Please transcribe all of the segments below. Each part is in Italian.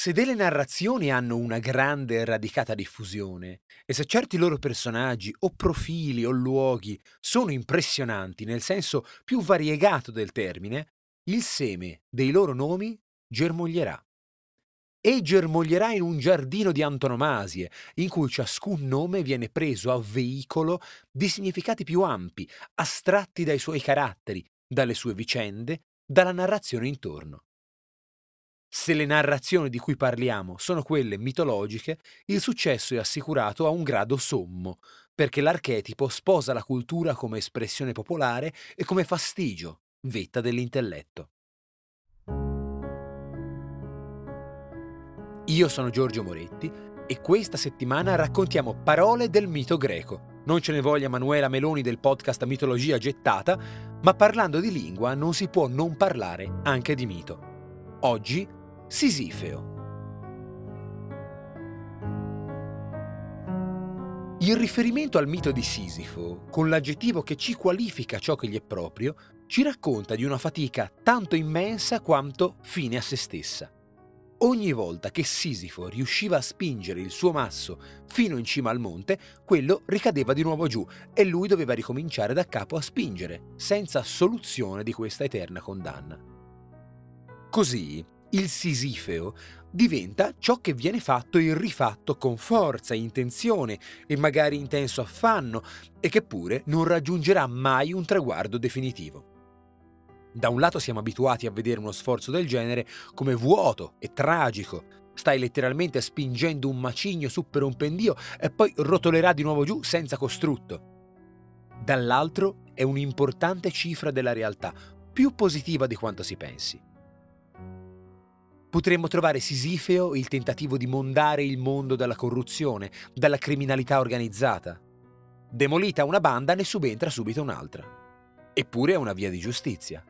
Se delle narrazioni hanno una grande e radicata diffusione, e se certi loro personaggi o profili o luoghi sono impressionanti nel senso più variegato del termine, il seme dei loro nomi germoglierà. E germoglierà in un giardino di antonomasie, in cui ciascun nome viene preso a veicolo di significati più ampi, astratti dai suoi caratteri, dalle sue vicende, dalla narrazione intorno. Se le narrazioni di cui parliamo sono quelle mitologiche, il successo è assicurato a un grado sommo, perché l'archetipo sposa la cultura come espressione popolare e come fastigio, vetta dell'intelletto. Io sono Giorgio Moretti e questa settimana raccontiamo parole del mito greco. Non ce ne voglia Manuela Meloni del podcast Mitologia gettata, ma parlando di lingua non si può non parlare anche di mito. Oggi Sisifeo. Il riferimento al mito di Sisifo, con l'aggettivo che ci qualifica ciò che gli è proprio, ci racconta di una fatica tanto immensa quanto fine a se stessa. Ogni volta che Sisifo riusciva a spingere il suo masso fino in cima al monte, quello ricadeva di nuovo giù e lui doveva ricominciare da capo a spingere, senza soluzione di questa eterna condanna. Così, il sisifeo diventa ciò che viene fatto e rifatto con forza, intenzione e magari intenso affanno e che pure non raggiungerà mai un traguardo definitivo. Da un lato siamo abituati a vedere uno sforzo del genere come vuoto e tragico. Stai letteralmente spingendo un macigno su per un pendio e poi rotolerà di nuovo giù senza costrutto. Dall'altro è un'importante cifra della realtà, più positiva di quanto si pensi. Potremmo trovare Sisifeo il tentativo di mondare il mondo dalla corruzione, dalla criminalità organizzata. Demolita una banda ne subentra subito un'altra. Eppure è una via di giustizia.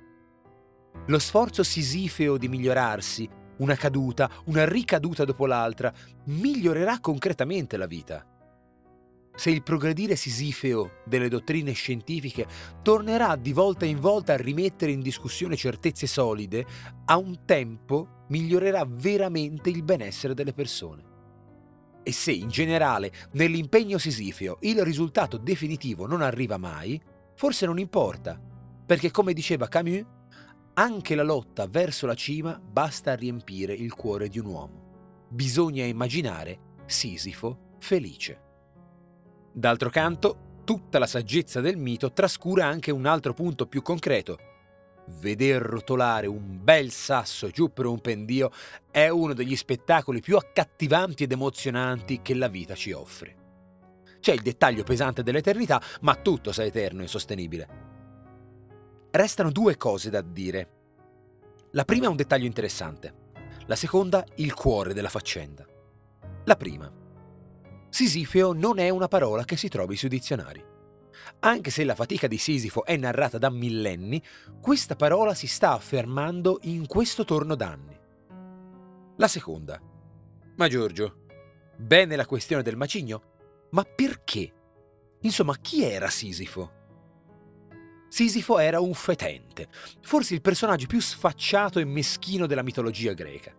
Lo sforzo sisifeo di migliorarsi, una caduta, una ricaduta dopo l'altra, migliorerà concretamente la vita. Se il progredire sisifeo delle dottrine scientifiche tornerà di volta in volta a rimettere in discussione certezze solide, a un tempo migliorerà veramente il benessere delle persone. E se in generale nell'impegno sisifeo il risultato definitivo non arriva mai, forse non importa, perché come diceva Camus, anche la lotta verso la cima basta a riempire il cuore di un uomo. Bisogna immaginare Sisifo felice. D'altro canto, tutta la saggezza del mito trascura anche un altro punto più concreto, Veder rotolare un bel sasso giù per un pendio è uno degli spettacoli più accattivanti ed emozionanti che la vita ci offre. C'è il dettaglio pesante dell'eternità, ma tutto sa eterno e sostenibile. Restano due cose da dire. La prima è un dettaglio interessante, la seconda il cuore della faccenda. La prima. Sisifeo non è una parola che si trovi sui dizionari. Anche se la fatica di Sisifo è narrata da millenni, questa parola si sta affermando in questo torno d'anni. La seconda. Ma Giorgio, bene la questione del macigno, ma perché? Insomma, chi era Sisifo? Sisifo era un fetente, forse il personaggio più sfacciato e meschino della mitologia greca.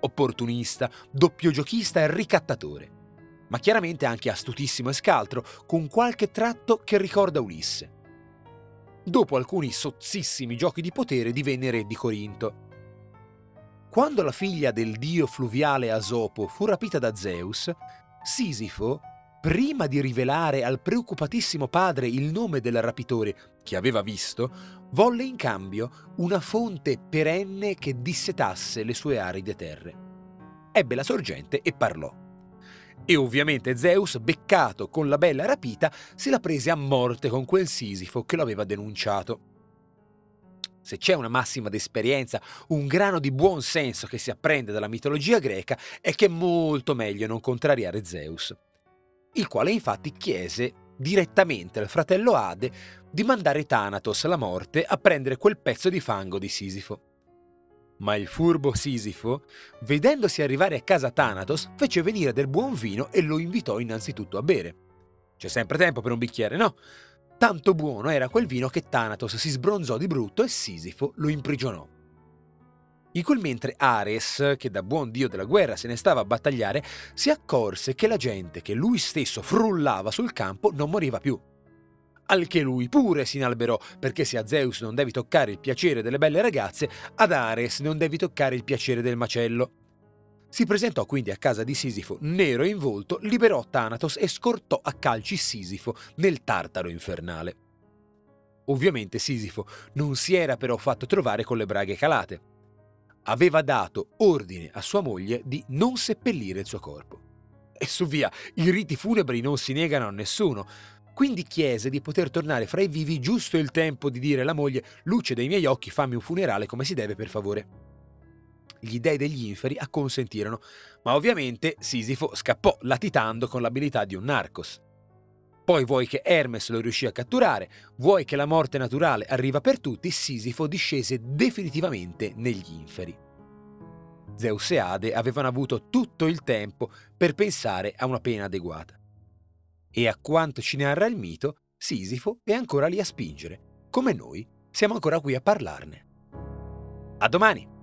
Opportunista, doppio giochista e ricattatore ma chiaramente anche astutissimo e scaltro, con qualche tratto che ricorda Ulisse. Dopo alcuni sozzissimi giochi di potere divenne re di Corinto. Quando la figlia del dio fluviale Asopo fu rapita da Zeus, Sisifo, prima di rivelare al preoccupatissimo padre il nome del rapitore che aveva visto, volle in cambio una fonte perenne che dissetasse le sue aride terre. Ebbe la sorgente e parlò E ovviamente Zeus, beccato con la bella rapita, se la prese a morte con quel Sisifo che lo aveva denunciato. Se c'è una massima d'esperienza, un grano di buon senso che si apprende dalla mitologia greca, è che è molto meglio non contrariare Zeus, il quale infatti chiese direttamente al fratello Ade di mandare Thanatos alla morte a prendere quel pezzo di fango di Sisifo. Ma il furbo Sisifo, vedendosi arrivare a casa Thanatos, fece venire del buon vino e lo invitò innanzitutto a bere. C'è sempre tempo per un bicchiere, no? Tanto buono era quel vino che Thanatos si sbronzò di brutto e Sisifo lo imprigionò. In quel mentre Ares, che da buon dio della guerra se ne stava a battagliare, si accorse che la gente che lui stesso frullava sul campo non moriva più. Al che lui pure si inalberò, perché se a Zeus non devi toccare il piacere delle belle ragazze, ad Ares non devi toccare il piacere del macello. Si presentò quindi a casa di Sisifo nero in volto, liberò Thanatos e scortò a calci Sisifo nel tartaro infernale. Ovviamente Sisifo non si era però fatto trovare con le braghe calate. Aveva dato ordine a sua moglie di non seppellire il suo corpo. E su via, i riti funebri non si negano a nessuno, quindi chiese di poter tornare fra i vivi giusto il tempo di dire alla moglie luce dei miei occhi fammi un funerale come si deve per favore gli dei degli inferi acconsentirono, ma ovviamente Sisifo scappò latitando con l'abilità di un narcos. Poi vuoi che Hermes lo riuscì a catturare, vuoi che la morte naturale arriva per tutti, Sisifo discese definitivamente negli inferi. Zeus e Ade avevano avuto tutto il tempo per pensare a una pena adeguata. E a quanto ci narra il mito, Sisifo è ancora lì a spingere, come noi siamo ancora qui a parlarne. A domani!